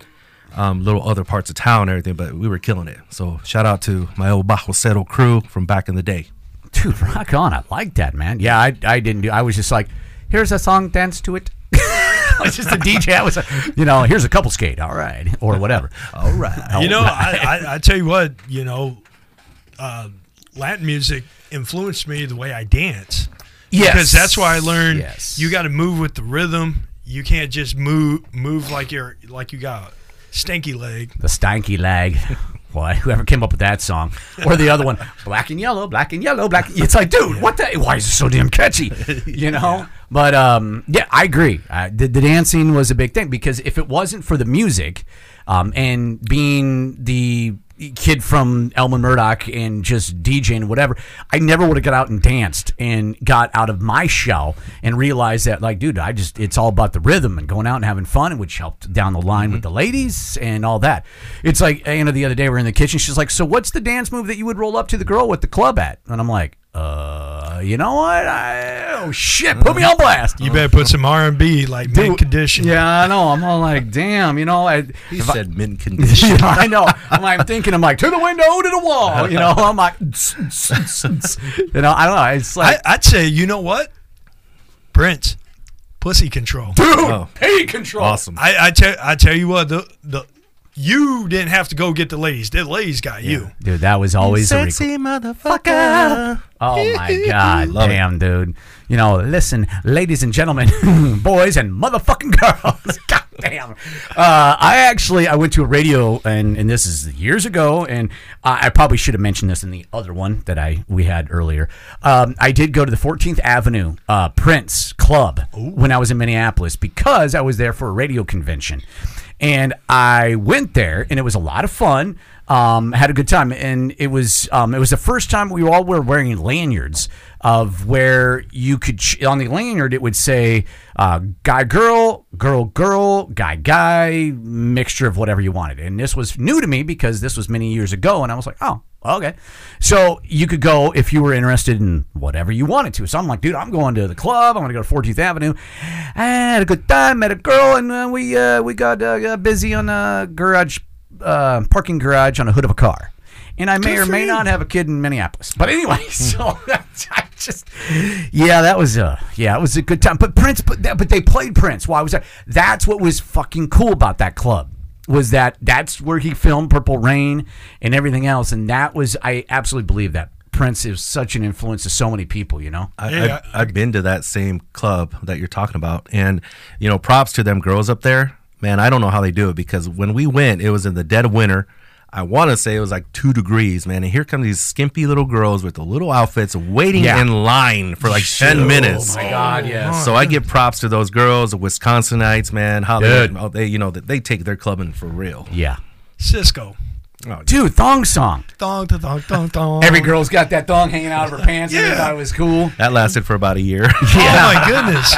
um, little other parts of town and everything. But we were killing it. So shout out to my old Bajo Cero crew from back in the day. dude, rock on. I like that, man. Yeah, I, I didn't do. I was just like, here's a song, dance to it. *laughs* I was just a DJ. I was, like, you know, here's a couple skate, all right, or whatever. *laughs* All right. You know, I, I, I tell you what, you know, uh, Latin music influenced me the way I dance. Yes. Because that's why I learned Yes. you got to move with the rhythm. You can't just move move like you're like you got a stanky leg. the stanky leg. *laughs* Boy, whoever came up with that song, or the other one, black and yellow, black and yellow, black. It's like, dude, what the? Why is it so damn catchy? You know. But um, yeah, I agree. Uh, the, the dancing was a big thing because if it wasn't for the music, um, and being the kid from Elmwood-Murdock and just DJing whatever, I never would have got out and danced and got out of my shell and realized that, like, dude, I just, it's all about the rhythm and going out and having fun, which helped down the line with mm-hmm. the ladies and all that. It's like, Anna, the other day, we're in the kitchen. She's like, So, what's the dance move that you would roll up to the girl with the club at? And I'm like, uh, you know what? I, oh shit, put me on blast. You better put some R and B like mint condition. Yeah, I know. I'm all like, damn, you know. I, He if I- said mint *laughs* condition. Yeah, I know. I'm, like, thinking, I'm like, to the window, to the wall. You know, I'm like, *laughs* you know, I don't know. It's I, like, I'd say you know what, Prince, pussy control. dude, Oh. pay control. awesome. I, I tell I tell you what the the you didn't have to go get the ladies. The ladies got you. Dude, that was always a rec- Sexy motherfucker. Oh my *laughs* god, damn, dude. You know, listen, ladies and gentlemen, *laughs* boys and motherfucking girls. *laughs* God Damn. Uh, I actually I went to a radio and and this is years ago and I, I probably should have mentioned this in the other one that I we had earlier. Um, I did go to the 14th Avenue uh, Prince Club when I was in Minneapolis because I was there for a radio convention. And I went there and it was a lot of fun. Um, had a good time, and it was um, it was the first time we all were wearing lanyards of where you could on the lanyard it would say uh, guy girl girl girl guy guy mixture of whatever you wanted, and this was new to me because this was many years ago, and I was like, oh. Okay, so you could go if you were interested in whatever you wanted to. So I'm like, dude, I'm going to the club. I'm going to go to 14th Avenue. I had a good time, met a girl, and uh, we uh, we got uh, busy on a garage uh, parking garage on the hood of a car. And I may Good or may you. not have a kid in Minneapolis. But anyway, *laughs* so I just, yeah, that was a, yeah, it was a good time. But Prince, but, that- but they played Prince Why was that? That's what was fucking cool about that club was that that's where he filmed Purple Rain and everything else. And that was, I absolutely believe that Prince is such an influence to so many people, you know? I, Yeah, I've, I've been to that same club that you're talking about, and you know, props to them girls up there. Man, I don't know how they do it because when we went, it was in the dead of winter. I want to say it was like two degrees, man. And here come these skimpy little girls with the little outfits waiting Yeah. in line for like 10 minutes. Oh my God, oh yes. So I give props to those girls, the Wisconsinites, man. How they, they, you know, that they take their clubbing for real. Yeah. Sisqó. Oh, Dude, thong song. Thong, thong, thong, thong, thong. Every girl's got that thong hanging out of her pants. and I thought it was cool. that lasted for about a year. *laughs* Oh my goodness!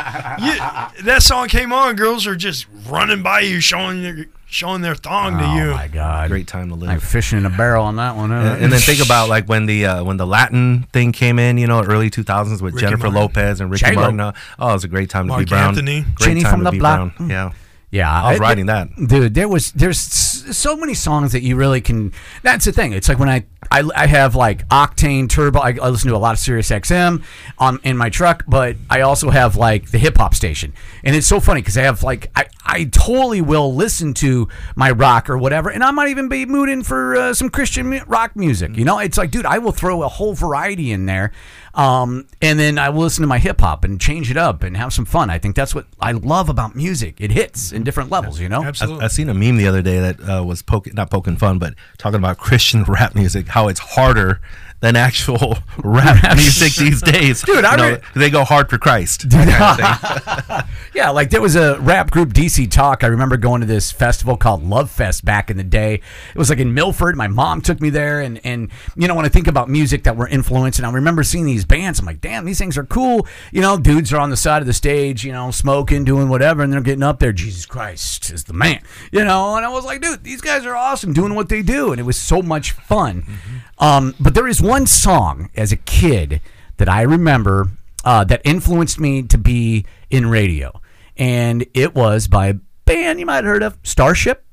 You, that song came on. Girls are just running by you, showing their showing their thong to you. Oh you. my God. Great time to live. Like fishing in a barrel on that one. huh? and, and then think about like when the uh, when the Latin thing came in, you know, early 2000s with Ricky Jennifer Martin. Lopez and Ricky J-Lo. Martin. Uh, oh, it was a great time to Marc be Brown. Anthony. Great Jenny time from to the be block. Brown. Yeah. Yeah, I was it- writing that. dude. There was there's so many songs that you really can. That's the thing. It's like when I I, I have like Octane Turbo. I, I listen to a lot of Sirius XM on in my truck, but I also have like the hip hop station, and it's so funny because I have like I I totally will listen to my rock or whatever, and I might even be mooding for uh, some Christian rock music. You know, it's like dude, I will throw a whole variety in there. Um, and then I will listen to my hip hop and change it up and have some fun. I think that's what I love about music. It hits in different levels, you know? I, Absolutely. I seen a meme the other day that uh, was poking, not poking fun, but talking about *laughs* Christian rap music, how it's harder than actual *laughs* rap music these days. *laughs* Dude, I You know, they go hard for Christ. that kind of thing. *laughs* Yeah, like there was a rap group, DC Talk. I remember going to this festival called Love Fest back in the day. It was like in Milford. My mom took me there, and and you know when I think about music that were influenced, and I remember seeing these bands. I'm like, damn, these things are cool. You know, dudes are on the side of the stage, you know, smoking, doing whatever, and they're getting up there. Jesus Christ is the man, you know. And I was like, dude, these guys are awesome doing what they do, and it was so much fun. Mm-hmm. Um, but there is one song as a kid that I remember uh, that influenced me to be in radio, and it was by a band you might have heard of, Starship.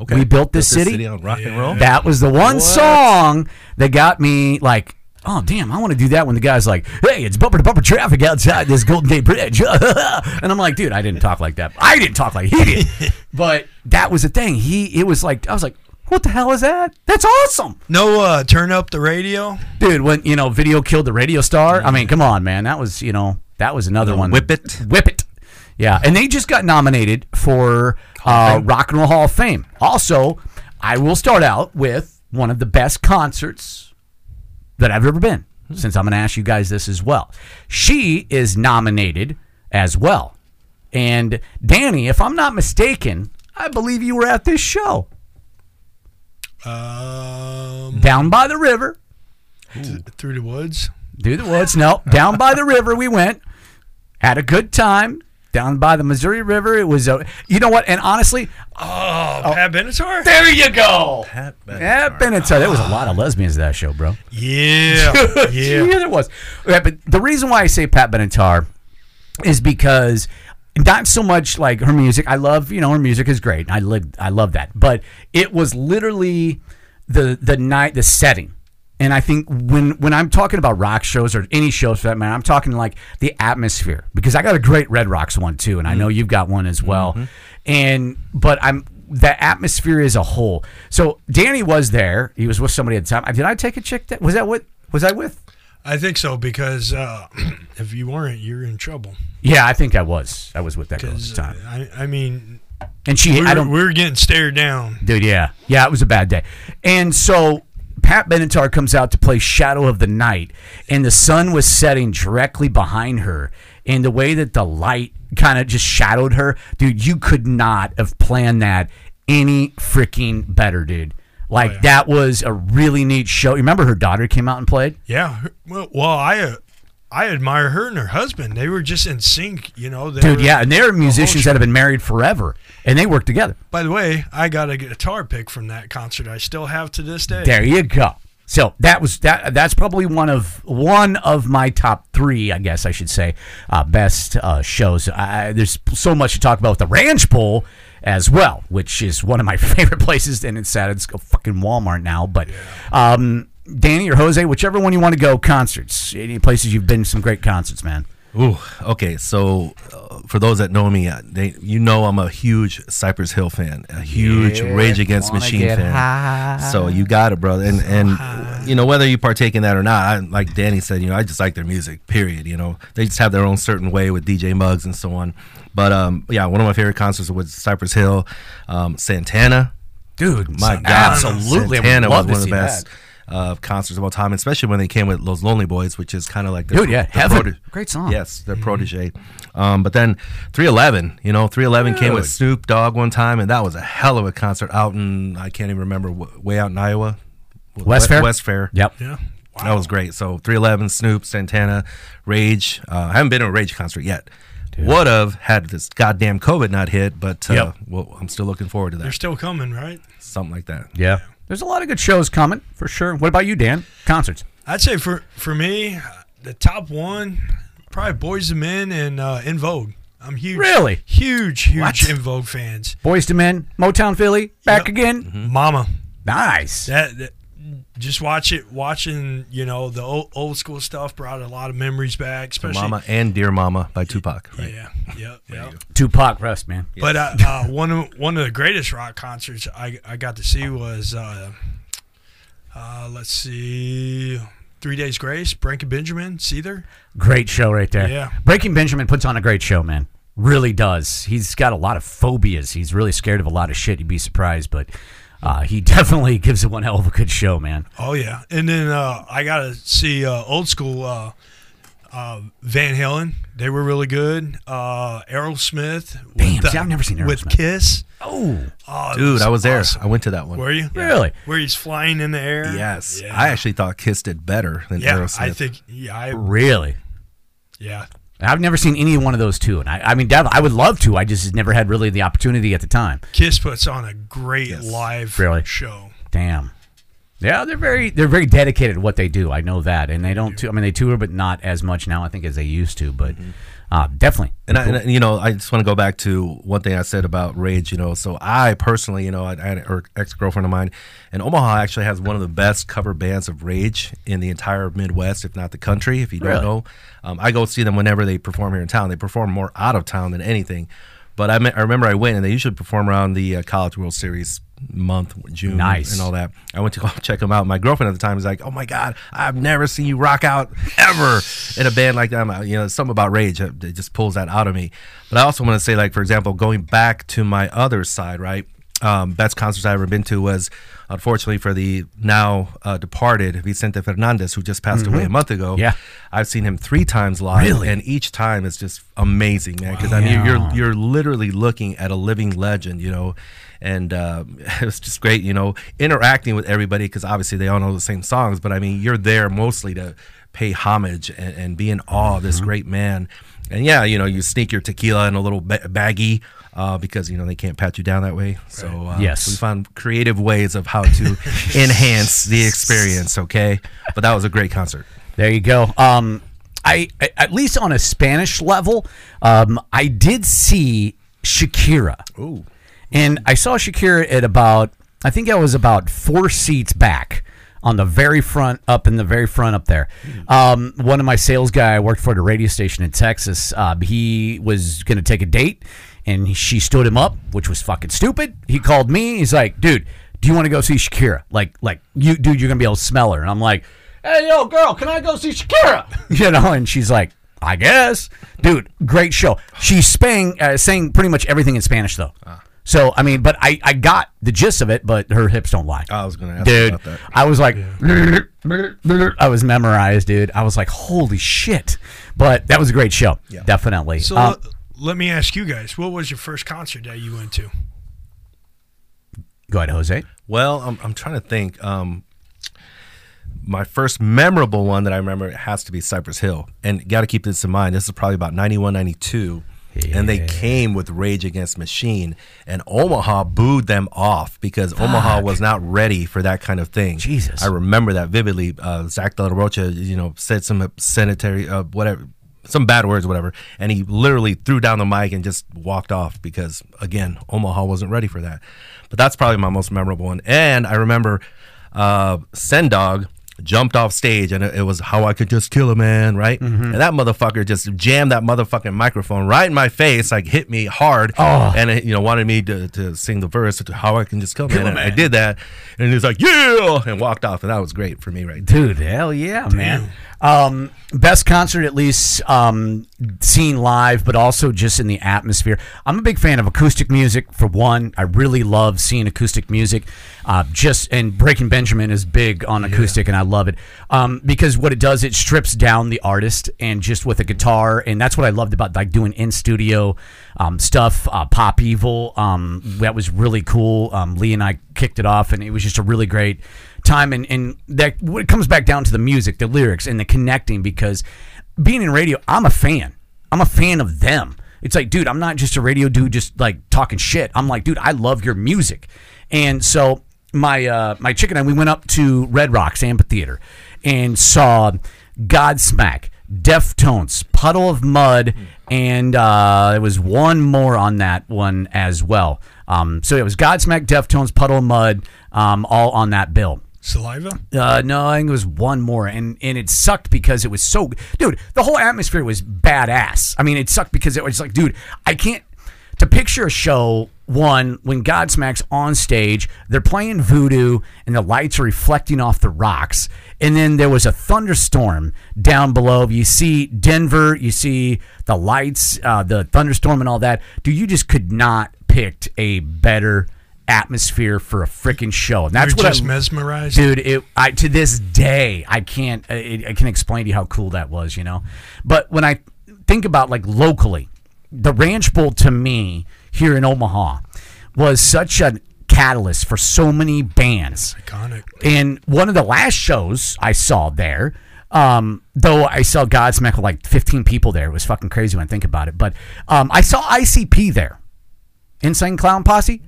Okay. We built this city. on rock and roll. That was the one song that got me like. Oh damn! I want to do that when the guy's like, "Hey, it's bumper to bumper traffic outside this Golden Gate Bridge," *laughs* and I'm like, "Dude, I didn't talk like that. I didn't talk like he did." *laughs* but that was the thing. He, it was like, I was like, "What the hell is that? That's awesome!" no, uh, turn up the radio. dude when you know video killed the radio star. I mean come on man. That was you know that was another one. Whip It. whip it. Yeah and they just got nominated for uh, rock and roll hall of fame. Also i will start out with one of the best concerts that i've ever been since i'm going to ask you guys this as well. She is nominated as well. And danny if i'm not mistaken i believe you were at this show Um, down by the river th- through the woods. Through the woods. No, down by the river we went. Had a good time down by the Missouri River. It was, a, you know what? And honestly, Oh, Pat Benatar. there you go. Pat Benatar. Yeah, Benatar. There was a lot of lesbians at that show, bro. Yeah, *laughs* yeah, yeah. there was. Yeah, but the reason why I say Pat Benatar is because not so much like her music. I love, you know, her music is great. I live, I love that. But it was literally the the night, the setting. And I think when when I'm talking about rock shows or any shows for that matter, I'm talking like the atmosphere because I got a great Red Rocks one too, and I know mm-hmm. you've got one as mm-hmm. well. And but I'm the atmosphere as a whole. So Danny was there. He was with somebody at the time. Did I take a chick? That was that what was I with? I think so because uh, *clears throat* if you weren't, you're in trouble. Yeah, I think I was. I was with that girl at the time. I, I mean, and she We I don't we were getting stared down. Dude, yeah. Yeah, it was a bad day. And so Pat Benatar comes out to play Shadow of the Night, and the sun was setting directly behind her. And the way that the light kind of just shadowed her, dude, you could not have planned that any freaking better, dude. Like, yeah. that was a really neat show. You remember her daughter came out and played? Yeah. Well, well I uh, I admire her and her husband. They were just in sync, you know. They Dude, were- yeah. And they're musicians that have been married forever, and they work together. By the way, I got a guitar pick from that concert. I still have to this day. There you go. So that was that. That's probably one of one of my top three, I guess I should say, uh, best uh, shows. I, there's so much to talk about with the Ranch Bowl as well, which is one of my *laughs* favorite places. And it's sad it's a fucking Walmart now, but. Um, Danny or Jose, whichever one you want to go, concerts. Any places you've been, to some great concerts, man. Ooh, okay. So, uh, for those that know me, uh, they you know I'm a huge Cypress Hill fan, a huge Yeah, Rage Against Machine fan. high. So you got it, brother. And and you know whether you partake in that or not, I, like Danny said, you know I just like their music. Period. You know they just have their own certain way with DJ Muggs and so on. But um, yeah, one of my favorite concerts was Cypress Hill, um, Santana. Dude, My God, absolutely. Santana was one of the best uh, concerts of all time, especially when they came with Los Lonely Boys, which is kind of like their, Dude, yeah, their Heaven. Great song. Yes, their protege. Um, but then 311, you know, 311 came with Snoop Dogg one time, and that was a hell of a concert out in I can't even remember way out in Iowa. West Fair? West Fair. Yep. Yeah. That was great. So 311, Snoop, Santana, Rage. Uh, I haven't been to a Rage concert yet. Would have had this goddamn COVID not hit, but uh, Yep. well, I'm still looking forward to that. They're still coming, right? Something like that. Yeah. There's a lot of good shows coming for sure. What about you, Dan? Concerts. I'd say for for me, the top one, probably Boys and Men and uh, En Vogue. I'm huge. Really? Huge, huge What? En Vogue fans. Boyz II Men, Motown Philly, back Yep. again. Mama. Nice. That, that just watch it watching, you know, the old, old school stuff brought a lot of memories back, especially Mama and Dear Mama by Tupac. Right? Yeah, yeah, yeah. Tupac rest, man. But uh, uh, one of one of the greatest rock concerts I, I got to see was uh, uh, let's see, Three Days Grace, Breaking Benjamin, Seether. Great show right there. Yeah. Breaking Benjamin puts on a great show, man. Really does. He's got a lot of phobias. He's really scared of a lot of shit. You'd be surprised, but uh, he *laughs* definitely gives it one hell of a good show, man. Oh yeah, and then uh, I got to see uh, old school uh, uh, Van Halen. They were really good. Uh, Aerosmith. with Damn, the- see, I've never seen with Aerosmith. Kiss. Oh, Oh, it Dude, I was there. I went to that one. Were you? really? Where he's flying in the air. Yes. Yeah. I actually thought Kiss did better than Yeah, Aerosmith. I think. Yeah, I, Really? yeah. I've never seen any one of those two, and I, I mean, Dev, I would love to. I just never had really the opportunity at the time. Kiss puts on a great Yes. live Really? show. Damn. Yeah, they're very they're very dedicated to what they do. I know that, and they don't. tou- I mean, they tour, but not as much now. I think as they used to. But mm-hmm. Uh, definitely. And, I, and you know, I just want to go back to one thing I said about Rage. You know, so I personally, you know, I, I had an ex girlfriend of mine, and Omaha actually has one of the best cover bands of Rage in the entire Midwest, if not the country. If you don't Really? know, um, I go see them whenever they perform here in town. They perform more out of town than anything. But I, I remember I went, and they usually perform around the uh, College World Series month, June, Nice. and all that. I went to go *laughs* check them out. My girlfriend at the time was like, "Oh my god, I've never seen you rock out ever in a band like that." I'm, You know, something about Rage it just pulls that out of me. But I also want to say, like for example, going back to my other side, right? Um, best concerts I've ever been to was, unfortunately, for the now uh, departed Vicente Fernandez, who just passed away a month ago. Mm-hmm. Yeah. I've seen him three times live, Really? and each time is just amazing, man. Because I mean, you're you're literally looking at a living legend, you know. And uh, *laughs* it was just great, you know, interacting with everybody because obviously they all know the same songs. But I mean, you're there mostly to pay homage and, and be in awe of this Mm-hmm. great man. And yeah, you know, you sneak your tequila in a little ba- baggie uh, because you know they can't pat you down that way. So uh, Yes. we found creative ways of how to *laughs* enhance the experience. Okay, but that was a great concert. There you go. Um, I I- at least on a Spanish level, um, I did see Shakira. Ooh. And I saw Shakira at about, I think I was about four seats back on the very front, up in the very front up there. Um, one of my sales guy I worked for at a radio station in Texas, uh, he was going to take a date and she stood him up, which was fucking stupid. He called me. He's like, dude, do you want to go see Shakira? Like, like you, dude, you're going to be able to smell her. And I'm like, hey, yo, girl, can I go see Shakira? *laughs* You know, and she's like, I guess, dude, great show. She's sang, uh, saying pretty much everything in Spanish though. So I mean, but I I got the gist of it, but her hips don't lie. I was gonna ask dude. about that. I was like, *laughs* I was memorized, dude. I was like, holy shit! But that was a great show, Yeah. definitely. So Um, let, let me ask you guys, what was your first concert that you went to? go ahead, Jose. Well, I'm, I'm trying to think. Um, my first memorable one that I remember has to be Cypress Hill. And got to keep this in mind. This is probably about 91, 92. And they came with Rage Against Machine. And Omaha booed them off because Omaha was not ready for that kind of thing. Jesus. I remember that vividly. Uh, Zach De La Rocha, you know, said some sanitary, uh, whatever, some bad words, whatever. And he literally threw down the mic and just walked off because, again, Omaha wasn't ready for that. But that's probably my most memorable one. And I remember uh, Sen Dog jumped off stage and it, was how I could just kill a man, right? And that motherfucker just jammed that motherfucking microphone right in my face, like hit me hard, and it, you know wanted me to, to sing the verse to how I can just kill a man. And I did that, and he was like, "Yeah," and walked off, and that was great for me, right? there. Dude, hell yeah, man. Um, best concert, at least um, seen live, but also just in the atmosphere. I'm a big fan of acoustic music. For one, I really love seeing acoustic music. Uh, just and Breaking Benjamin is big on acoustic, and I love it. Um, because what it does, it strips down the artist and just with a guitar, and that's what I loved about like doing in studio um, stuff. Uh, Pop Evil, um, that was really cool. Um, Lee and I kicked it off, and it was just a really great time and, and that it comes back down to the music the lyrics and the connecting because being in radio i'm a fan. I'm a fan of them. It's like dude i'm not just a radio dude just like talking shit. I'm like dude i love your music. And so my uh my chicken and I we went up to red rocks amphitheater and saw godsmack deftones puddle of mudd and uh there was one more on that one as well um so it was godsmack deftones puddle of mudd um all on that bill Saliva? uh, no, I think it was one more, and and it sucked because it was so, dude. The whole atmosphere was badass. I mean, it sucked because it was like, dude, I can't to picture a show. One when Godsmack's on stage, they're playing voodoo, and the lights are reflecting off the rocks, and then there was a thunderstorm down below. You see Denver, you see the lights, uh, the thunderstorm, and all that. Dude, you just could not picked a better atmosphere for a freaking show. And that's You're what just I, mesmerized. dude it i to this day i can't I, I can explain to you how cool that was you know but when i think about like locally the ranch bowl to me here in omaha was such a catalyst for so many bands Iconic. and one of the last shows I saw there, um, though I saw Godsmack with like 15 people there. It was fucking crazy when I think about it. But um, I saw ICP there. Insane Clown Posse?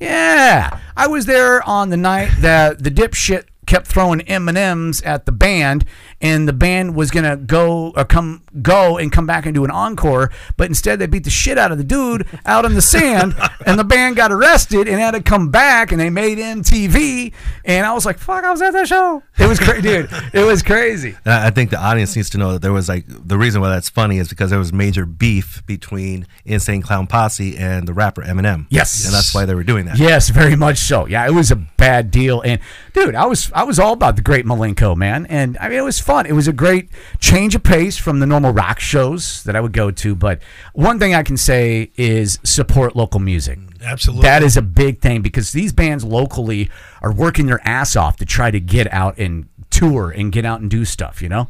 Yeah. I was there on the night that the dipshit kept throwing M&Ms at the band and the band was going to go or come go and come back and do an encore but instead they beat the shit out of the dude *laughs* out in the sand and the band got arrested and had to come back and they made MTV and I was like fuck I was at that show it was crazy *laughs* dude it was crazy I I think the audience needs to know that there was like the reason why that's funny is because there was major beef between Insane Clown Posse and the rapper Eminem. Yes. and that's why they were doing that. Yes, very much so. Yeah, it was a bad deal, and dude, I was I was all about the Great Milenko, man, and I mean it was fun. It was a great change of pace from the normal rock shows that I would go to. But one thing I can say is support local music. Absolutely. That is a big thing because these bands locally are working their ass off to try to get out and tour and get out and do stuff. You know.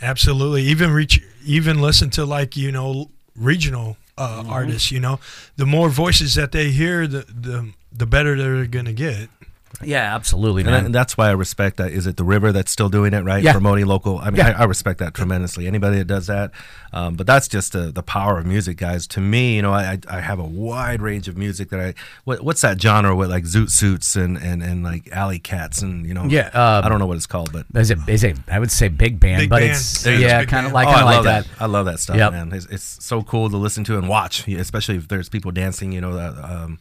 Absolutely. Even reach, even listen to like you know regional uh, Mm-hmm. artists. You know, the more voices that they hear, the the the better they're gonna get. Yeah, absolutely, And, man. and that's why I respect that. Is it the River that's still doing it, right? Yeah. Promoting local. I mean, Yeah. I, I respect that tremendously. Anybody that does that, um, but that's just the, the power of music, guys. To me, you know, I, I I have a wide range of music that I. What, what's that genre with like Zoot Suits and, and, and like Alley Cats and you know? Yeah, uh, I don't know what it's called, but is it is it? I would say big band, Big but band. it's There you go, yeah, big kind of like oh, I love like that. that. I love that stuff, Yep. man. It's, it's so cool to listen to and watch, especially if there's people dancing. You know, that, um,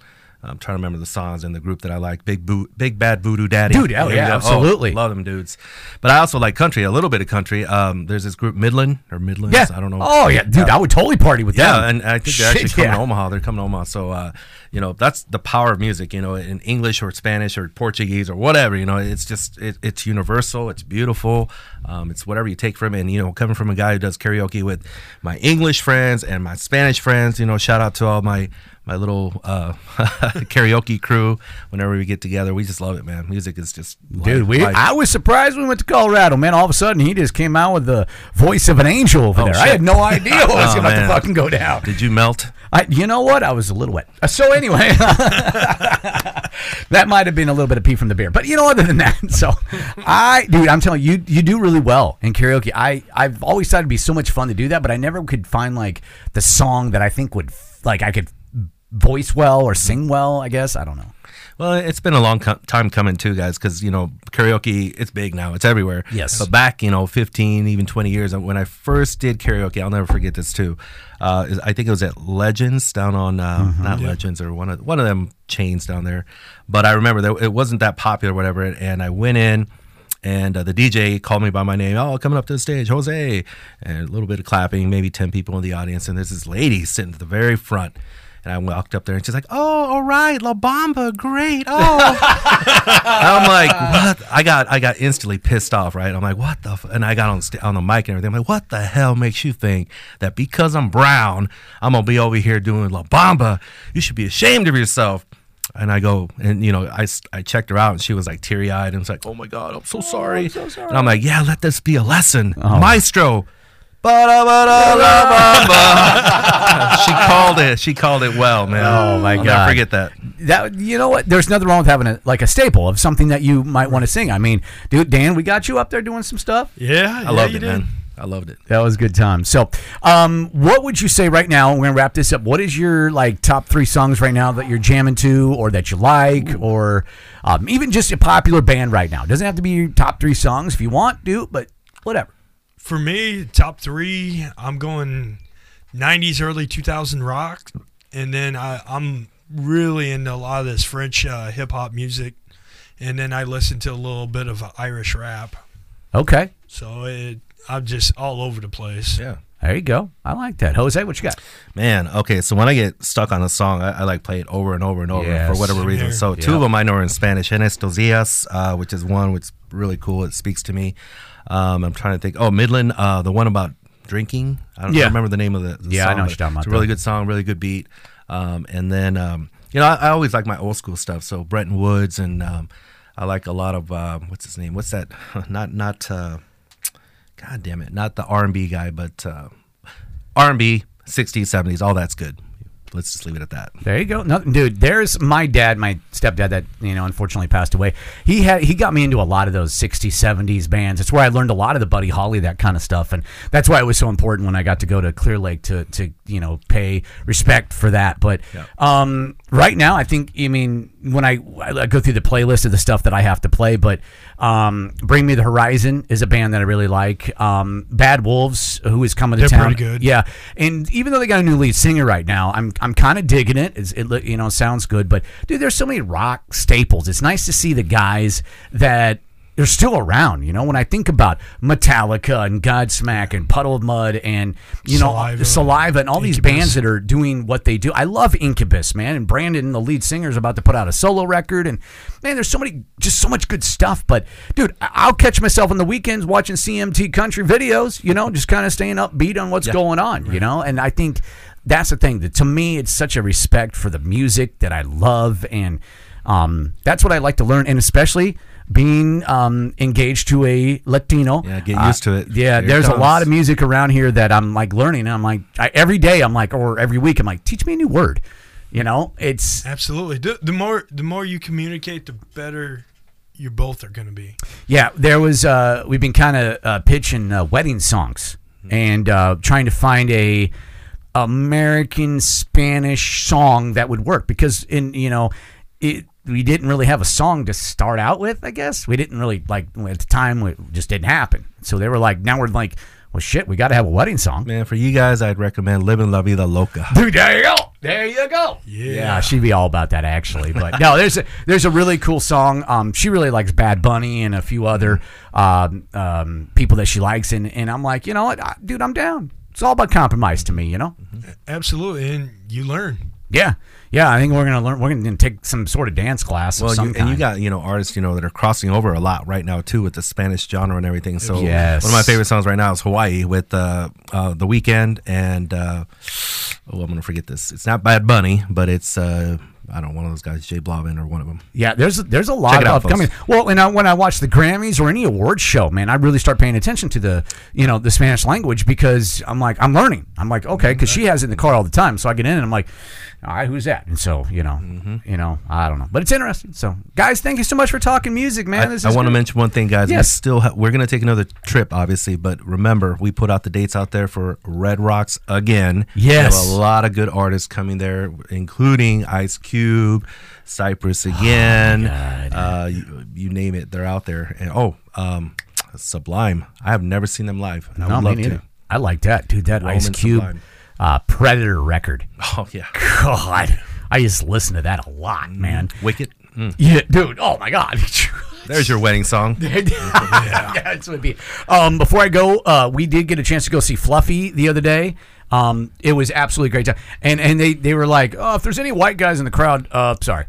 I'm trying to remember the songs in the group that I like. Big Boo, Big Bad Voodoo Daddy, Dude, oh, yeah, absolutely. love them dudes. But I also like country, a little bit of country. Um, there's this group Midland or Midlands. Yeah. I don't know. Oh yeah, dude, I would totally party with Yeah, them. Yeah, and I think they're Shit, actually coming yeah. to Omaha. They're coming to Omaha. So, uh, you know, that's the power of music, you know, in English or Spanish or Portuguese or whatever, you know, it's just, it, it's universal. It's beautiful. Um, it's whatever you take from it. And, you know, coming from a guy who does karaoke with my English friends and my Spanish friends, you know, shout out to all my my little uh, *laughs* karaoke crew. Whenever we get together, we just love it, man. Music is just Dude, life- we, life. I was surprised when we went to Colorado, man. All of a sudden, he just came out with the voice of an angel over Oh, there. I had no idea what was *laughs* Oh, about to man. fucking go down. Did you melt? I, you know what? I was a little wet. Uh, So anyway, *laughs* that might have been a little bit of pee from the beer. But you know, other than that, *laughs* so I, dude, I'm telling you, you, you do really well in karaoke. I, I've always thought it'd be so much fun to do that, but I never could find like the song that I think would like I could voice well or sing well. I guess I don't know. Well, it's been a long co- time coming too, guys, because you know karaoke it's big now, it's everywhere. Yes. But back, you know, fifteen, even twenty years when I first did karaoke, I'll never forget this too. Uh, I think it was at Legends down on uh, not Legends or one of one of them chains down there. But I remember that it wasn't that popular, whatever. And I went in. And uh, the DJ called me by my name. Oh, coming up to the stage, Jose, and a little bit of clapping, maybe ten people in the audience, and there's this lady sitting at the very front. And I walked up there, and she's like, "Oh, all right, La Bamba, great. Oh, *laughs* I'm like, what? I got, I got instantly pissed off, right? I'm like, what the? F-? And I got on st- on the mic and everything. I'm like, what the hell makes you think that because I'm brown, I'm gonna be over here doing La Bamba? You should be ashamed of yourself. And I go, and you know, I, I checked her out, and she was like teary eyed, and was like, "Oh my god, I'm oh, so sorry." And I'm like, "Yeah, let this be a lesson, oh. Maestro." *laughs* *laughs* Ba-da-ba-da-la-bamba. she *laughs* called it. She called it well, man. Oh, my I'll never God. forget that. That you know what? There's nothing wrong with having a like a staple of something that you might want to sing. I mean, dude, Dan, we got you up there doing some stuff. Yeah, I loved it, man. I loved it. That was a good time. So, um, what would you say right now? We're gonna wrap this up. What is your like top three songs right now that you're jamming to, or that you like, or um, even just a popular band right now? Doesn't have to be your top three songs if you want, do, but whatever. For me, top three, I'm going 90s, early 2000 rock, and then I, I'm really into a lot of this French uh, hip hop music, and then I listen to a little bit of Irish rap. Okay, So it, I'm just all over the place. Yeah. there you go. I like that. Jose, what you got? Man, okay, so when I get stuck on a song, I, I like play it over and over and over Yes. for whatever reason. here. So two of them I know are in Spanish. En estos días, uh, which is one which is really cool. It speaks to me. Um, I'm trying to think. Oh, Midland, uh, the one about drinking. I don't Yeah. remember the name of the, the Yeah, I know what you're talking about, It's a really good song, really good beat. Um, and then, um, you know, I, I always like my old school stuff. So Bretton Woods, and um, I like a lot of uh, what's his name? What's that? *laughs* not not. Uh, God damn it! Not the R and B guy, but uh, R and B, 60s, 70s, all that's good. Let's just leave it at that. There you go. Nothing, dude. There's my dad, my stepdad that you know unfortunately passed away. He had he got me into a lot of those 60s, 70s bands. It's where I learned a lot of the Buddy Holly that kind of stuff, and that's why it was so important when I got to go to Clear Lake to to you know pay respect for that. But um, right now, I think I mean when I, I go through the playlist of the stuff that I have to play, but um, Bring Me the Horizon is a band that I really like. Um, Bad Wolves, who is coming to They're town, pretty good. yeah, and even though they got a new lead singer right now, I'm I'm kind of digging it. It's, it you know sounds good, but dude, there's so many rock staples. It's nice to see the guys that they're still around. You know, when I think about Metallica and Godsmack and Puddle of Mudd and you know Saliva. Saliva and all these bands that are doing what they do. I love Incubus, man, and Brandon, the lead singer, is about to put out a solo record, and man, there's so many, just so much good stuff. But dude, I'll catch myself on the weekends watching CMT country videos. You know, just kind of staying upbeat on what's going on. You know, and I think that's the thing that to me it's such a respect for the music that I love, and um, that's what I like to learn, and especially. Being um, engaged to a Latino, Yeah, get used to it. Yeah, Here it there's a lot of music around here that I'm like learning. And I'm like I, every day I'm like, or every week I'm like, teach me a new word. You know, it's Absolutely. The, the more the more you communicate, the better you both are going to be. yeah. There was uh, we've been kind of uh, pitching uh, wedding songs and uh, trying to find a American Spanish song that would work because in you know it. We didn't really have a song to start out with. I guess we didn't really like at the time. It just didn't happen. So they were like, now we're like, well, shit, we got to have a wedding song. Man, for you guys, I'd recommend Living La Vida Loca. Dude, there you go. There you go. Yeah. she'd be all about that actually. But no, there's a there's a really cool song. Um, she really likes Bad Bunny and a few other um, um, people that she likes, and and I'm like, you know what, I, dude, I'm down. It's all about compromise to me, you know. Absolutely, and you learn. Yeah, yeah. I think we're gonna learn. We're gonna take some sort of dance class. Well, you, and you got you know artists you know that are crossing over a lot right now too with the Spanish genre and everything. So Yes. one of my favorite songs right now is Hawaii with uh, uh, the Weeknd and uh, oh I'm gonna forget this. It's not Bad Bunny, but it's uh, I don't know one of those guys, J Balvin or one of them. Yeah, there's there's a lot of upcoming. Well, when I when I watch the Grammys or any awards show, man, I really start paying attention to the you know the Spanish language because I'm like I'm learning. I'm like okay, because she has it in the car all the time, so I get in and I'm like, all right, who's that? And so you know, Mm-hmm. you know, I don't know, but it's interesting. So guys, thank you so much for talking music, man. I, this I want to mention one thing, guys. We Yes. still ha- we're gonna take another trip, obviously, but remember we put out the dates out there for Red Rocks again. we Yes. have a lot of good artists coming there, including Ice Cube, Cypress again. God. uh, you, you name it, they're out there. And oh, um, Sublime. I have never seen them live, and I would me love to. I like that, dude. That Ice Cube Sublime. Uh, Predator record. Oh yeah, God, I just listen to that a lot, man. Wicked. Mm. Yeah, dude. Oh my God. *laughs* There's your wedding song. *laughs* yeah, that's what it'd be. Um, before I go, uh, we did get a chance to go see Fluffy the other day. Um, it was absolutely great time, and and they they were like, oh, if there's any white guys in the crowd, uh, sorry.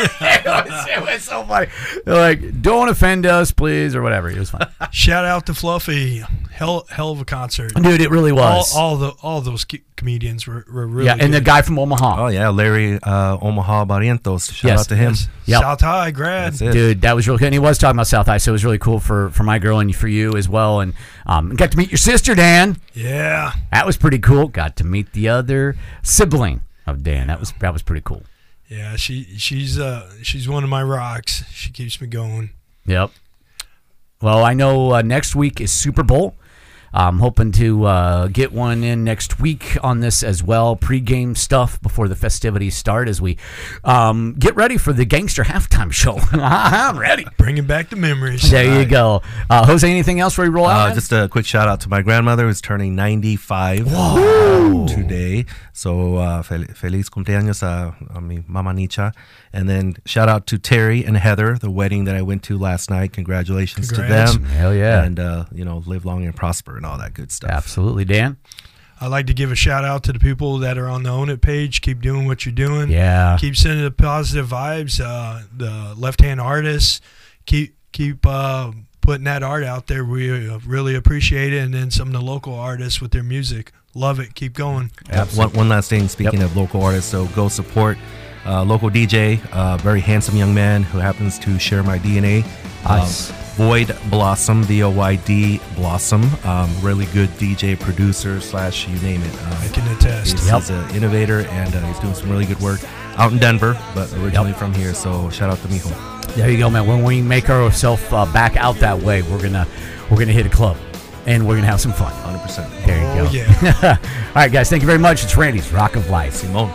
*laughs* it, was, it was so funny. They're like, don't offend us, please, or whatever. It was fun, *laughs* Shout out to Fluffy. Hell, hell of a concert. dude. It really was. all the all those comedians were, were really yeah, and the guy from Omaha, Oh yeah, Larry uh, Omaha Barrientos. Shout Yes. out to him. Yes. Yep. South High grad. That's it. dude, that was really good. And he was talking about South High, so it was really cool for for my girl and for you as well. And um, got to meet your sister, Dan. Yeah. That was pretty cool. Got to meet the other sibling of Dan. That was that was pretty cool. Yeah, she she's uh she's one of my rocks. She keeps me going. Yep. Well, I know uh, next week is Super Bowl. I'm hoping to uh, get one in next week on this as well. Pre-game stuff before the festivities start as we um, get ready for the gangster halftime show. *laughs* I'm ready. Bringing back the memories. There you go. Uh, Jose, anything else before we roll out? Uh, just a quick shout out to my grandmother who's turning 95 today. So uh, fel- feliz cumpleaños a, a mi mama Nicha. And then shout out to Terry and Heather, the wedding that I went to last night. Congratulations Congrats. to them. Hell yeah. And, uh, you know, live long and prosper and all that good stuff. Absolutely, Dan. I'd like to give a shout out to the people that are on the Own It page. Keep doing what you're doing. Yeah. Keep sending the positive vibes. Uh, the left hand artists, keep keep uh, putting that art out there. We uh, really appreciate it. And then some of the local artists with their music, love it. Keep going. One, one last thing, speaking of local artists, so go support uh, local DJ, uh, very handsome young man who happens to share my DNA. Nice. Um, Voyd Blossom, V O Y D Blossom, um, really good DJ, producer slash you name it. Um, I can attest. He's, Yep. he's an innovator and uh, he's doing some really good work out in Denver, but originally from here. So shout out to Mijo. There you go, man. When we make ourselves uh, back out that way, we're gonna we're gonna hit a club, and we're gonna have some fun. 100%. There you Oh go. yeah. *laughs* All right, guys. Thank you very much. It's Randy's Rock of Life. Simone.